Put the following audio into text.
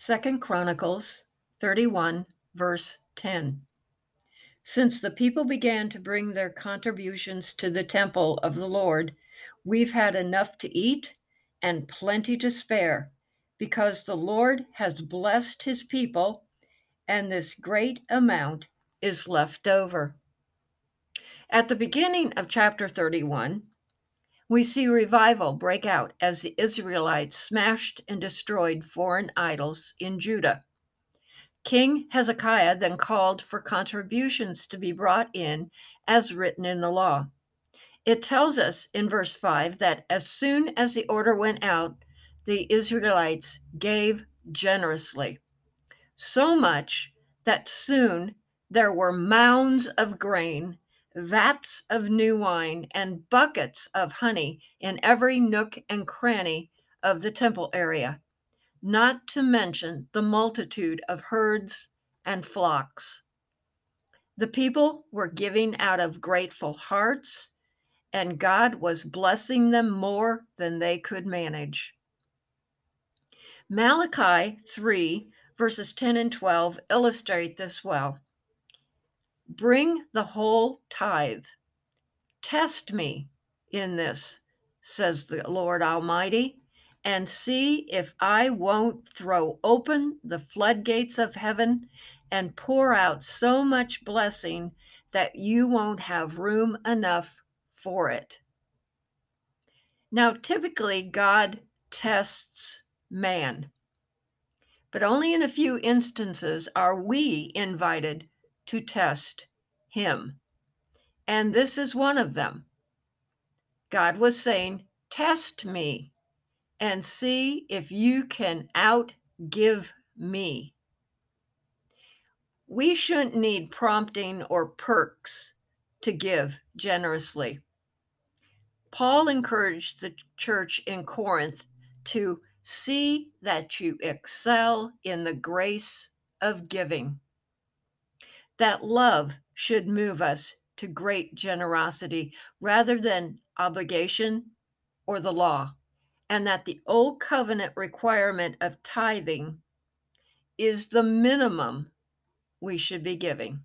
Second Chronicles 31, verse 10. Since the people began to bring their contributions to the temple of the Lord, we've had enough to eat and plenty to spare, because the Lord has blessed his people, and this great amount is left over. At the beginning of chapter 31, we see revival break out as the Israelites smashed and destroyed foreign idols in Judah. King Hezekiah then called for contributions to be brought in as written in the law. It tells us in verse 5 that as soon as the order went out, the Israelites gave generously. So much that soon there were mounds of grain vats of new wine, and buckets of honey in every nook and cranny of the temple area, not to mention the multitude of herds and flocks. The people were giving out of grateful hearts, and God was blessing them more than they could manage. Malachi 3, verses 10 and 12 illustrate this well. Bring the whole tithe. Test me in this, says the Lord Almighty, and see if I won't throw open the floodgates of heaven and pour out so much blessing that you won't have room enough for it. Now, typically, God tests man, but only in a few instances are we invited to test him. And this is one of them. God was saying, Test me and see if you can outgive me. We shouldn't need prompting or perks to give generously. Paul encouraged the church in Corinth to see that you excel in the grace of giving that love should move us to great generosity rather than obligation or the law, and that the old covenant requirement of tithing is the minimum we should be giving.